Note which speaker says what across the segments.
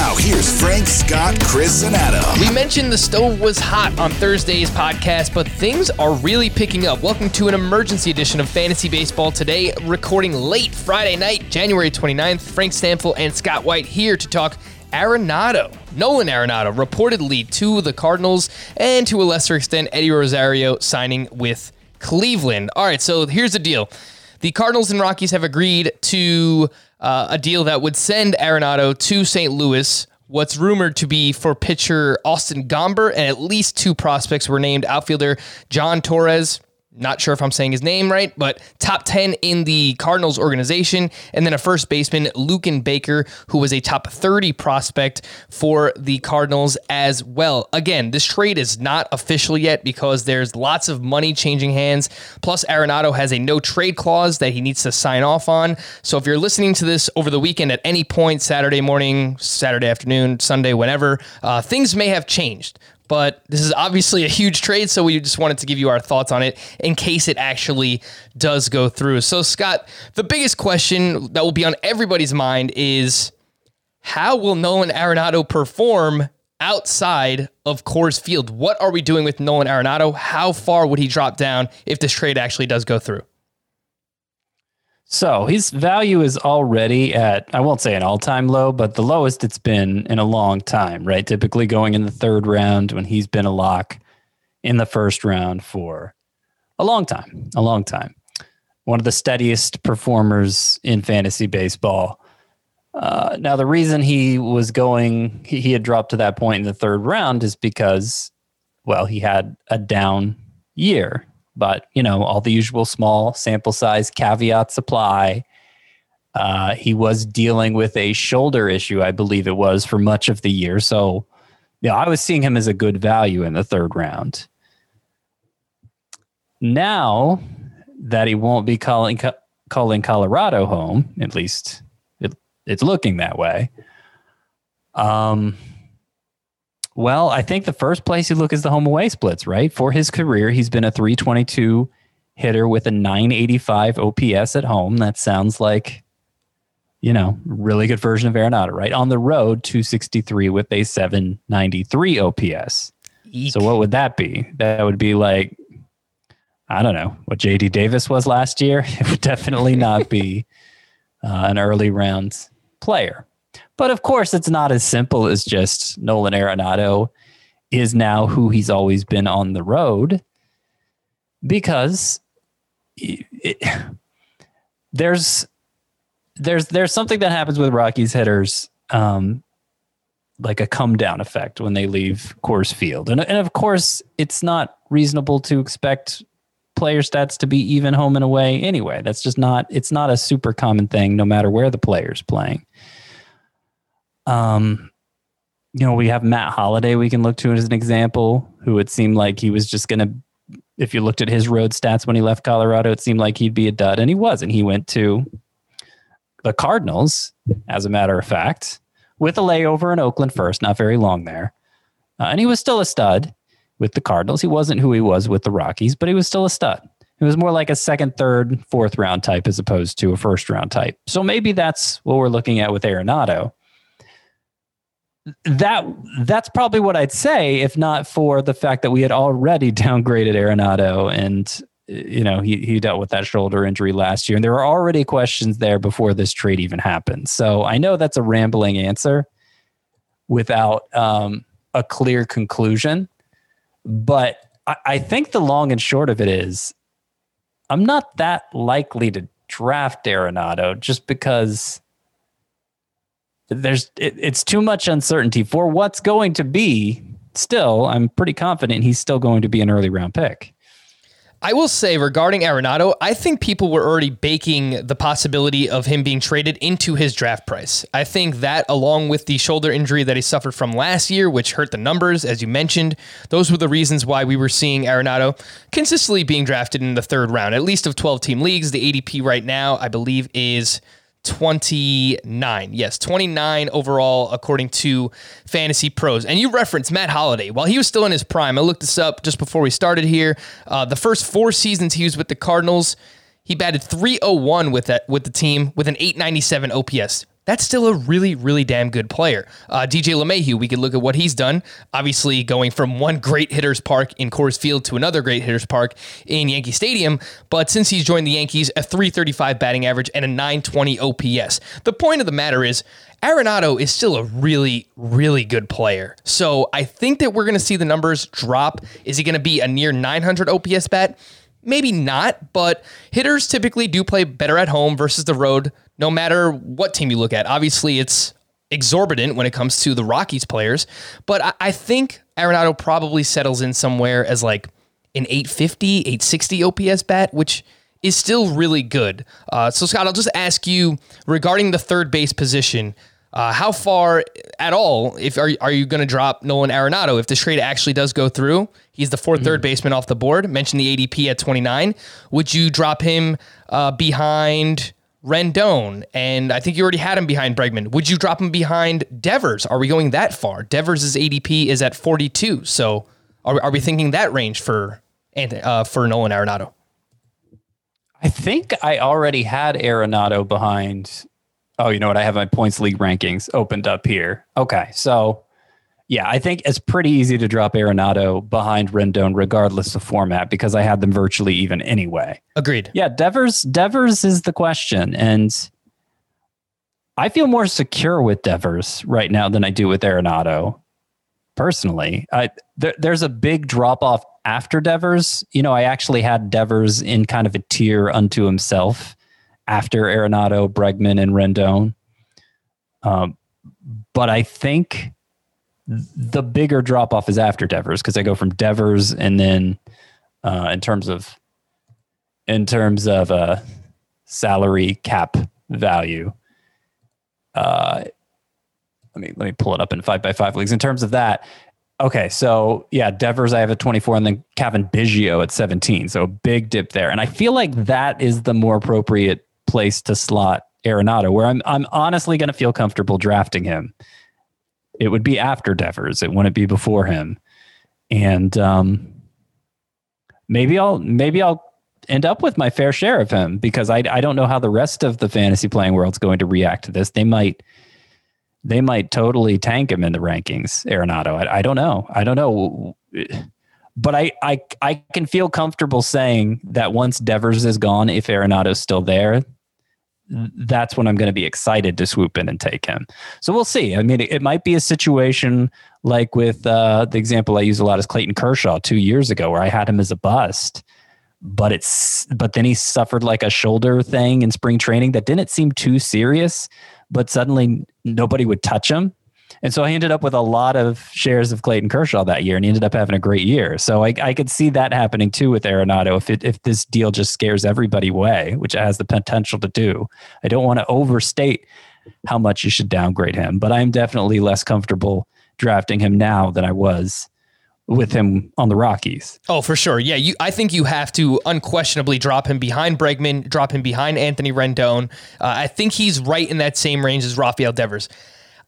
Speaker 1: Now, here's Frank, Scott, Chris, and Adam.
Speaker 2: We mentioned the stove was hot on Thursday's podcast, but things are really picking up. Welcome to an emergency edition of Fantasy Baseball today, recording late Friday night, January 29th. Frank Stampfl and Scott White here to talk Arenado. Nolan Arenado reportedly to the Cardinals and to a lesser extent Eddie Rosario signing with Cleveland. All right, so here's the deal. The Cardinals and Rockies have agreed to uh, a deal that would send Arenado to St. Louis. What's rumored to be for pitcher Austin Gomber, and at least two prospects were named outfielder Jhon Torres not sure if I'm saying his name right, but top 10 in the Cardinals organization. And then a first baseman, Luken Baker, who was a top 30 prospect for the Cardinals as well. Again, this trade is not official yet because there's lots of money changing hands. Plus, Arenado has a no trade clause that he needs to sign off on. So if you're listening to this over the weekend at any point, Saturday morning, Saturday afternoon, Sunday, whenever, uh, things may have changed but this is obviously a huge trade, so we just wanted to give you our thoughts on it in case it actually does go through. So, Scott, the biggest question that will be on everybody's mind is how will Nolan Arenado perform outside of Coors Field? What are we doing with Nolan Arenado? How far would he drop down if this trade actually does go through?
Speaker 3: So his value is already at, I won't say an all time low, but the lowest it's been in a long time, right? Typically going in the third round when he's been a lock in the first round for a long time, a long time. One of the steadiest performers in fantasy baseball. Uh, now, the reason he was going, he, he had dropped to that point in the third round is because, well, he had a down year but you know all the usual small sample size caveats apply uh, he was dealing with a shoulder issue i believe it was for much of the year. So yeah i was seeing him as a good value in the third round. Now that he won't be calling calling colorado home at least it, it's looking that way um well, I think the first place you look is the home away splits, right? For his career, he's been a 322 hitter with a 985 OPS at home. That sounds like, you know, really good version of Arenado, right? On the road, 263 with a 793 OPS. Eek. So what would that be? That would be like, I don't know, what JD Davis was last year. It would definitely not be uh, an early round player. But of course, it's not as simple as just Nolan Arenado is now who he's always been on the road because it, there's there's there's something that happens with Rockies hitters um, like a come down effect when they leave Coors Field. And, and of course, it's not reasonable to expect player stats to be even home and away anyway. That's just not it's not a super common thing no matter where the player's playing. Um, you know, we have Matt Holliday we can look to as an example, who it seemed like he was just going to, if you looked at his road stats when he left Colorado, it seemed like he'd be a dud, and he wasn't. He went to the Cardinals, as a matter of fact, with a layover in Oakland first, not very long there. Uh, and he was still a stud with the Cardinals. He wasn't who he was with the Rockies, but he was still a stud. It was more like a second, third, fourth round type as opposed to a first round type. So maybe that's what we're looking at with Arenado that that's probably what I'd say, if not for the fact that we had already downgraded Arenado and you know he he dealt with that shoulder injury last year, and there were already questions there before this trade even happened. So I know that's a rambling answer without um, a clear conclusion, but I, I think the long and short of it is, I'm not that likely to draft Arenado just because there's it, it's too much uncertainty for what's going to be. Still, I'm pretty confident he's still going to be an early round pick.
Speaker 2: I will say regarding Arenado, I think people were already baking the possibility of him being traded into his draft price. I think that, along with the shoulder injury that he suffered from last year, which hurt the numbers, as you mentioned, those were the reasons why we were seeing Arenado consistently being drafted in the third round, at least of 12 team leagues. The ADP right now, I believe, is 29. Yes, 29 overall, according to Fantasy Pros. And you referenced Matt Holliday. While he was still in his prime, I looked this up just before we started here. Uh, the first four seasons he was with the Cardinals, he batted 301 with that with the team with an 897 OPS that's still a really, really damn good player. Uh, DJ LeMahieu, we could look at what he's done. Obviously, going from one great hitter's park in Coors Field to another great hitter's park in Yankee Stadium. But since he's joined the Yankees, a 335 batting average and a 920 OPS. The point of the matter is, Arenado is still a really, really good player. So I think that we're going to see the numbers drop. Is he going to be a near 900 OPS bat? Maybe not, but hitters typically do play better at home versus the road, no matter what team you look at. Obviously, it's exorbitant when it comes to the Rockies players, but I, think Arenado probably settles in somewhere as like an 850, 860 OPS bat, which is still really good. Uh, so, Scott, I'll just ask you regarding the third base position. Uh, how far at all, if are, are you going to drop Nolan Arenado if the trade actually does go through? He's the 4th mm-hmm. third baseman off the board. Mentioned the ADP at 29. Would you drop him uh, behind Rendon? And I think you already had him behind Bregman. Would you drop him behind Devers? Are we going that far? Devers' ADP is at 42. So are, are we thinking that range for uh, for Nolan Arenado?
Speaker 3: I think I already had Arenado behind Oh, you know what? I have my points league rankings opened up here. Okay. So, yeah, I think it's pretty easy to drop Arenado behind Rendon, regardless of format, because I had them virtually even anyway.
Speaker 2: Agreed.
Speaker 3: Yeah, Devers, Devers is the question. And I feel more secure with Devers right now than I do with Arenado. Personally, I, there, there's a big drop off after Devers. You know, I actually had Devers in kind of a tier unto himself after Arenado, Bregman, and Rendon. Um, but I think the bigger drop off is after Devers because I go from Devers and then uh, in terms of in terms of uh, salary cap value. Uh, let me let me pull it up in five by five leagues. In terms of that, okay, so yeah, Devers I have at twenty four, and then Cavan Biggio at seventeen. So a big dip there, and I feel like that is the more appropriate place to slot Arenado, where I'm I'm honestly going to feel comfortable drafting him. It would be after Devers. It wouldn't be before him, and um, maybe I'll maybe I'll end up with my fair share of him because I I don't know how the rest of the fantasy playing world's going to react to this. They might they might totally tank him in the rankings, Arenado. I, I don't know. I don't know. But I, I I can feel comfortable saying that once Devers is gone, if Arenado's still there, that's when I'm going to be excited to swoop in and take him. So we'll see. I mean, it, it might be a situation like with uh, the example I use a lot is Clayton Kershaw two years ago, where I had him as a bust, but it's but then he suffered like a shoulder thing in spring training that didn't seem too serious, but suddenly nobody would touch him. And so I ended up with a lot of shares of Clayton Kershaw that year, and he ended up having a great year. So I, I could see that happening too with Arenado if it, if this deal just scares everybody away, which it has the potential to do. I don't want to overstate how much you should downgrade him, but I'm definitely less comfortable drafting him now than I was with him on the Rockies.
Speaker 2: Oh, for sure. Yeah, you. I think you have to unquestionably drop him behind Bregman, drop him behind Anthony Rendon. Uh, I think he's right in that same range as Rafael Devers.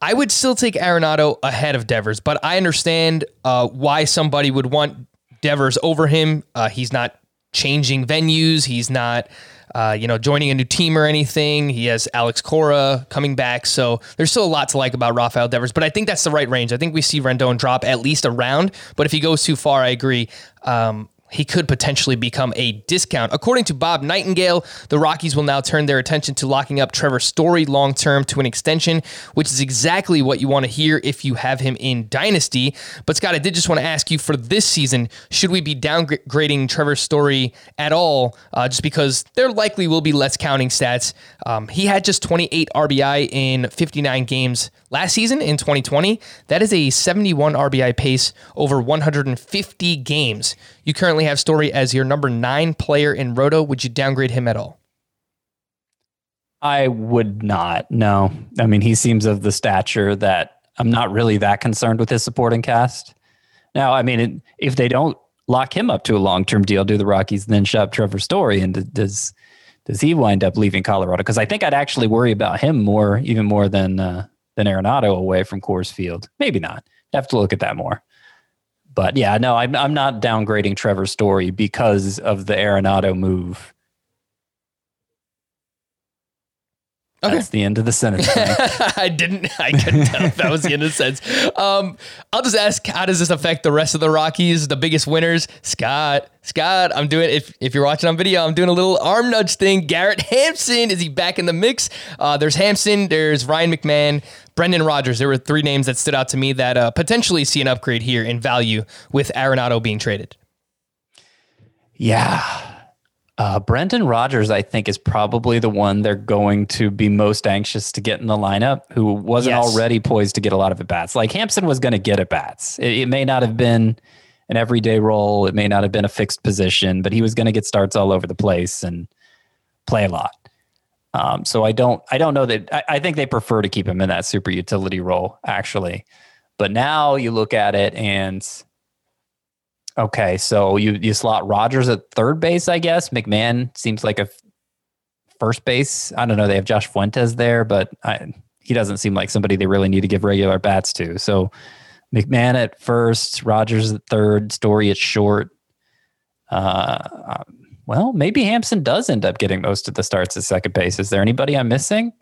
Speaker 2: I would still take Arenado ahead of Devers, but I understand uh, why somebody would want Devers over him. Uh, he's not changing venues. He's not, uh, you know, joining a new team or anything. He has Alex Cora coming back, so there's still a lot to like about Rafael Devers. But I think that's the right range. I think we see Rendon drop at least a round. But if he goes too far, I agree. Um, he could potentially become a discount. According to Bob Nightingale, the Rockies will now turn their attention to locking up Trevor Story long term to an extension, which is exactly what you want to hear if you have him in Dynasty. But Scott, I did just want to ask you for this season, should we be downgrading Trevor Story at all? Uh, just because there likely will be less counting stats. Um, he had just 28 RBI in 59 games last season in 2020. That is a 71 RBI pace over 150 games. You currently have Story as your number nine player in Roto. Would you downgrade him at all?
Speaker 3: I would not. No. I mean, he seems of the stature that I'm not really that concerned with his supporting cast. Now, I mean, if they don't lock him up to a long term deal, do the Rockies then shove Trevor Story? And does does he wind up leaving Colorado? Because I think I'd actually worry about him more, even more than uh, than Arenado away from Coors Field. Maybe not. I'd have to look at that more. But yeah, no, I'm I'm not downgrading Trevor Story because of the Arenado move.
Speaker 2: Okay.
Speaker 3: That's the end of the sentence.
Speaker 2: I didn't. I couldn't tell if that was the end of the sentence. Um, I'll just ask, how does this affect the rest of the Rockies, the biggest winners? Scott, Scott, I'm doing. If if you're watching on video, I'm doing a little arm nudge thing. Garrett Hampson is he back in the mix? Uh, there's Hampson. There's Ryan McMahon. Brendan Rodgers. There were three names that stood out to me that uh, potentially see an upgrade here in value with Arenado being traded.
Speaker 3: Yeah. Uh, Brendan Rodgers, I think, is probably the one they're going to be most anxious to get in the lineup, who wasn't
Speaker 2: Yes.
Speaker 3: already poised to get a lot of at bats. Like Hampson was going to get at bats. It, it may not have been an everyday role, it may not have been a fixed position, but he was going to get starts all over the place and play a lot. Um, so I don't, I don't know that. I, I think they prefer to keep him in that super utility role, actually. But now you look at it and Okay, so you you slot Rodgers at third base, I guess. McMahon seems like a first base. I don't know. They have Josh Fuentes there, but I, he doesn't seem like somebody they really need to give regular bats to. So McMahon at first, Rodgers at third, Story at short. Uh, well, maybe Hampson does end up getting most of the starts at second base. Is there anybody I'm missing?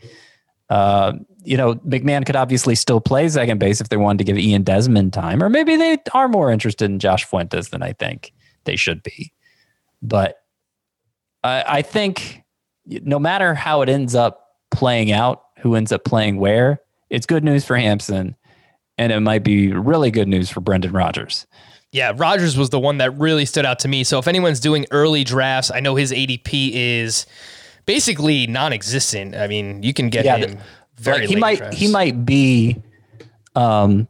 Speaker 3: Uh, you know, McMahon could obviously still play second base if they wanted to give Ian Desmond time, or maybe they are more interested in Josh Fuentes than I think they should be. But I, I think no matter how it ends up playing out, who ends up playing where, it's good news for Hampson, and it might be really good news for Brendan Rodgers.
Speaker 2: Yeah, Rodgers was the one that really stood out to me. So if anyone's doing early drafts, I know his ADP is basically non-existent. I mean, you can get
Speaker 3: Yeah,
Speaker 2: him very
Speaker 3: Like, he might
Speaker 2: drafts.
Speaker 3: he might be um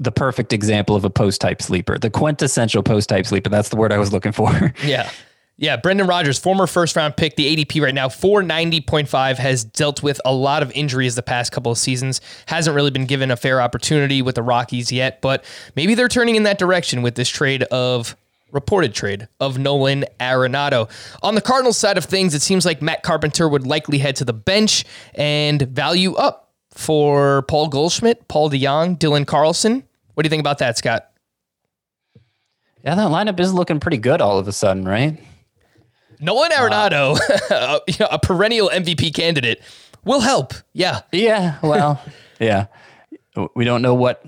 Speaker 3: the perfect example of a post type sleeper, the quintessential post type sleeper. That's the word I was looking for.
Speaker 2: Yeah. Yeah, Brendan Rodgers, former first round pick, the ADP right now, 490.5, has dealt with a lot of injuries the past couple of seasons. Hasn't really been given a fair opportunity with the Rockies yet, but maybe they're turning in that direction with this trade of reported trade of Nolan Arenado. On the Cardinals side of things, it seems like Matt Carpenter would likely head to the bench and value up for Paul Goldschmidt, Paul DeJong, Dylan Carlson. What do you think about that, Scott?
Speaker 3: yeah, that lineup is looking pretty good all of a sudden, right?
Speaker 2: Nolan Arenado, uh, you know, a perennial MVP candidate, will help. Yeah.
Speaker 3: Yeah, well, yeah. We don't know what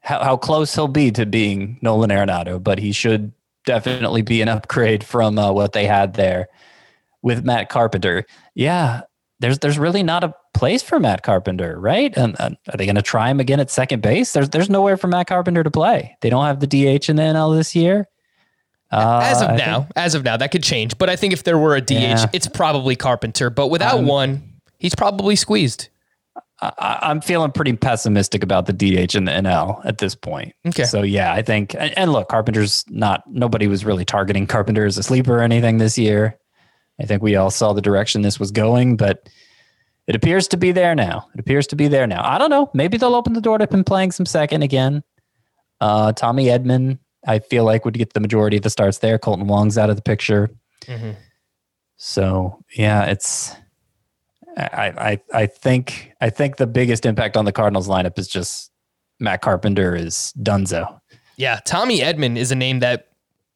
Speaker 3: how, how close he'll be to being Nolan Arenado, but he should definitely be an upgrade from uh, what they had there with Matt Carpenter. Yeah, there's there's really not a place for Matt Carpenter, right? And, and are they going to try him again at second base? There's there's nowhere for Matt Carpenter to play. They don't have the DH in the NL this year. Uh,
Speaker 2: As of
Speaker 3: I
Speaker 2: now,
Speaker 3: think-
Speaker 2: as of now, that could change. But I think if there were a DH,
Speaker 3: Yeah.
Speaker 2: it's probably Carpenter. But without
Speaker 3: Um,
Speaker 2: one, he's probably squeezed.
Speaker 3: I, I'm feeling pretty pessimistic about the DH and the NL at this point.
Speaker 2: Okay.
Speaker 3: So yeah, I think and, and look, Carpenter's not nobody was really targeting Carpenter as a sleeper or anything this year. I think we all saw the direction this was going, but it appears to be there now. It appears to be there now. I don't know. Maybe they'll open the door to him playing some second again. Uh, Tommy Edman, I feel like would get the majority of the starts there. Kolten Wong's out of the picture.
Speaker 2: Mhm.
Speaker 3: So yeah, it's I, I I think I think the biggest impact on the Cardinals lineup is just Matt Carpenter is Dunzo.
Speaker 2: Yeah, Tommy Edman is a name that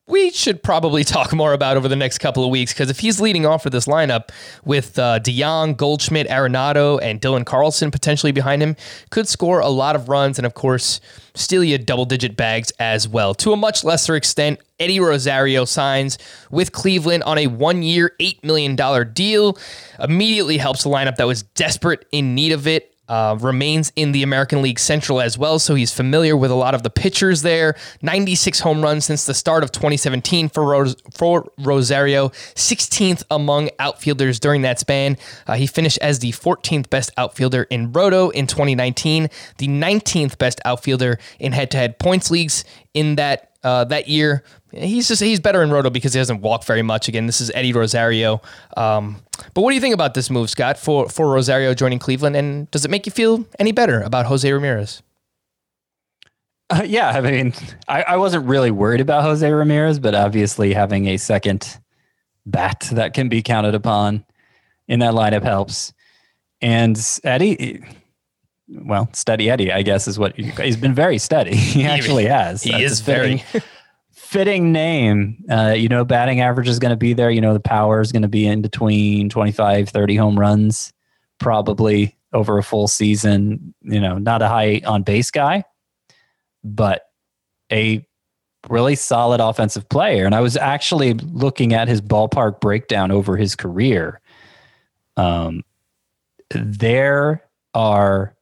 Speaker 2: we should probably talk more about over the next couple of weeks because if he's leading off for this lineup with uh, DeJong, Goldschmidt, Arenado, and Dylan Carlson potentially behind him, could score a lot of runs and, of course, steal you double digit bags as well. To a much lesser extent, Eddie Rosario signs with Cleveland on a one year, $8 million deal. Immediately helps a lineup that was desperate in need of it. Uh, remains in the American League Central as well, so he's familiar with a lot of the pitchers there. 96 home runs since the start of 2017 for, Ros- for Rosario, 16th among outfielders during that span. Uh, he finished as the 14th best outfielder in Roto in 2019, the 19th best outfielder in head to head points leagues in that uh, that year. He's just he's better in roto because he doesn't walk very much. Again, this is Eddie Rosario. Um, but what do you think about this move, Scott, for for Rosario joining Cleveland? And does it make you feel any better about Jose Ramirez?
Speaker 3: Uh, yeah, I mean, I, I wasn't really worried about Jose Ramirez, but obviously having a second bat that can be counted upon in that lineup helps. And Eddie, well, steady Eddie, I guess, is what he's been very steady. He actually has.
Speaker 2: He
Speaker 3: That's
Speaker 2: is
Speaker 3: fitting,
Speaker 2: very.
Speaker 3: fitting name. Uh, you know, batting average is going to be there. You know, the power is going to be in between 25, 30 home runs, probably over a full season. You know, not a high on base guy, but a really solid offensive player. And I was actually looking at his ballpark breakdown over his career. Um, there are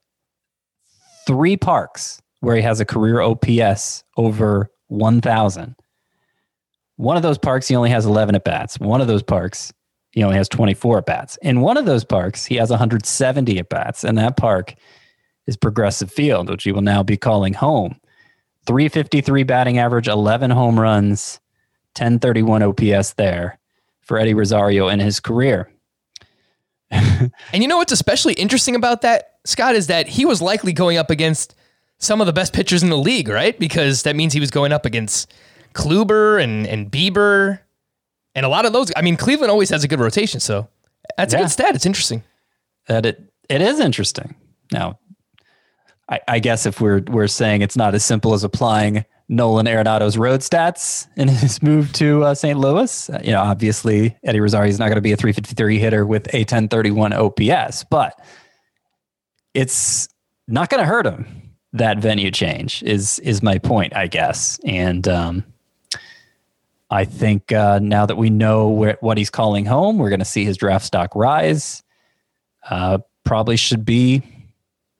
Speaker 3: three parks where he has a career OPS over 1,000. One of those parks, he only has 11 at bats. One of those parks, he only has 24 at bats. In one of those parks, he has 170 at bats. And that park is Progressive Field, which he will now be calling home. 353 batting average, 11 home runs, 1031 OPS there for Eddie Rosario in his career.
Speaker 2: And you know what's especially interesting about that, Scott, is that he was likely going up against some of the best pitchers in the league, right? Because that means he was going up against Kluber and, and Bieber and a lot of those. I mean, Cleveland always has a good rotation, so that's a good stat. It's interesting.
Speaker 3: that it it is interesting. Now, I, I guess if we're we're saying it's not as simple as applying Nolan Arenado's road stats in his move to uh, St. Louis, uh, you know, obviously Eddie Rosario is not going to be a 353 hitter with a 1031 OPS, but it's not going to hurt him. That venue change is is my point, I guess, and um, I think uh, now that we know where, what he's calling home, we're going to see his draft stock rise uh, probably should be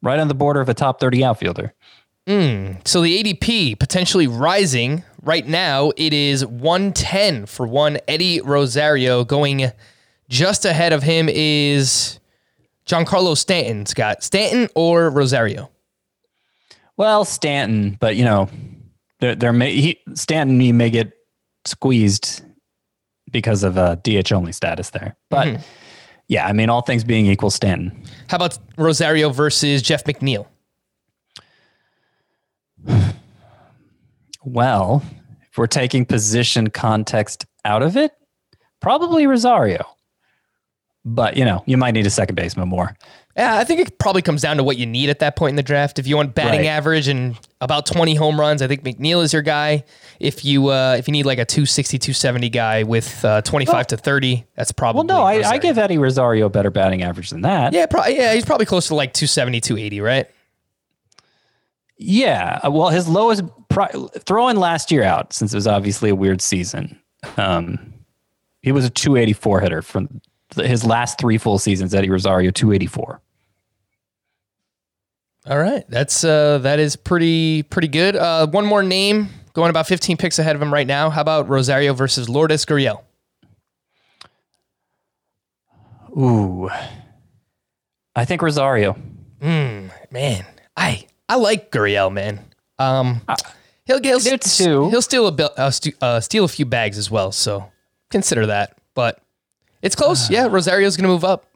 Speaker 3: right on the border of a top 30 outfielder. Hmm.
Speaker 2: So the ADP potentially rising right now. It is 110 for one Eddie Rosario. Going just ahead of him is Giancarlo Stanton. Scott Stanton or Rosario?
Speaker 3: Well, Stanton, but you know, there, there may he, Stanton he may get squeezed because of uh, a DH only status there. But mm-hmm. yeah, I mean, all things being equal, Stanton.
Speaker 2: How about Rosario versus Jeff McNeil?
Speaker 3: Well, if we're taking position context out of it, probably Rosario. But you know, you might need a second baseman more.
Speaker 2: Yeah, I think it probably comes down to what you need at that point in the draft. If you want batting
Speaker 3: Right.
Speaker 2: average and about 20 home runs, I think McNeil is your guy. If you uh, if you need like a 260, 270 guy with uh, 25 to 30, that's probably
Speaker 3: Well, no, I, I give Eddie Rosario a better batting average than that.
Speaker 2: Yeah, probably, yeah, he's probably close to like 270, 280, right?
Speaker 3: Yeah. uh, Well, his lowest pri- throwing last year out, since it was obviously a weird season. Um, he was a 284 hitter from his last three full seasons. Eddie Rosario 284.
Speaker 2: All right, that's uh, that is pretty pretty good. Uh, one more name going about 15 picks ahead of him right now. How about Rosario versus Lourdes Gurriel?
Speaker 3: Ooh, I think Rosario.
Speaker 2: Man, I I like Gurriel, man. Um, he'll he'll,
Speaker 3: do too.
Speaker 2: he'll steal a uh, stu- uh, steal a few bags as well. So consider that. But it's close. yeah, Rosario's gonna move up.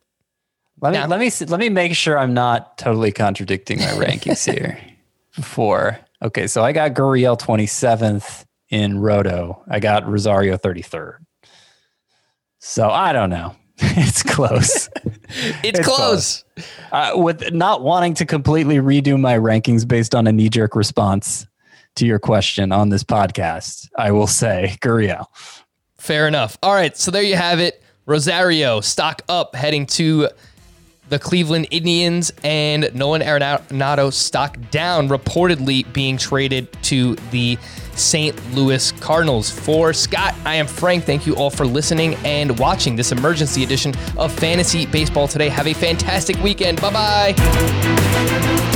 Speaker 3: Let me
Speaker 2: Yeah.
Speaker 3: let me let me make sure I'm not totally contradicting my rankings here. Before, okay, so I got Gurriel 27th in Roto. I got Rosario 33rd. So I don't know. it's close.
Speaker 2: It's,
Speaker 3: It's
Speaker 2: close.
Speaker 3: uh, with not wanting to completely redo my rankings based on a knee jerk response to your question on this podcast, I will say Gurriel.
Speaker 2: Fair enough. All right, so there you have it. Rosario stock up heading to the Cleveland Indians and Nolan Arenado stock down, reportedly being traded to the St. Louis Cardinals. For Scott, I am Frank. Thank you all for listening and watching this emergency edition of Fantasy Baseball today. Have a fantastic weekend. Bye bye.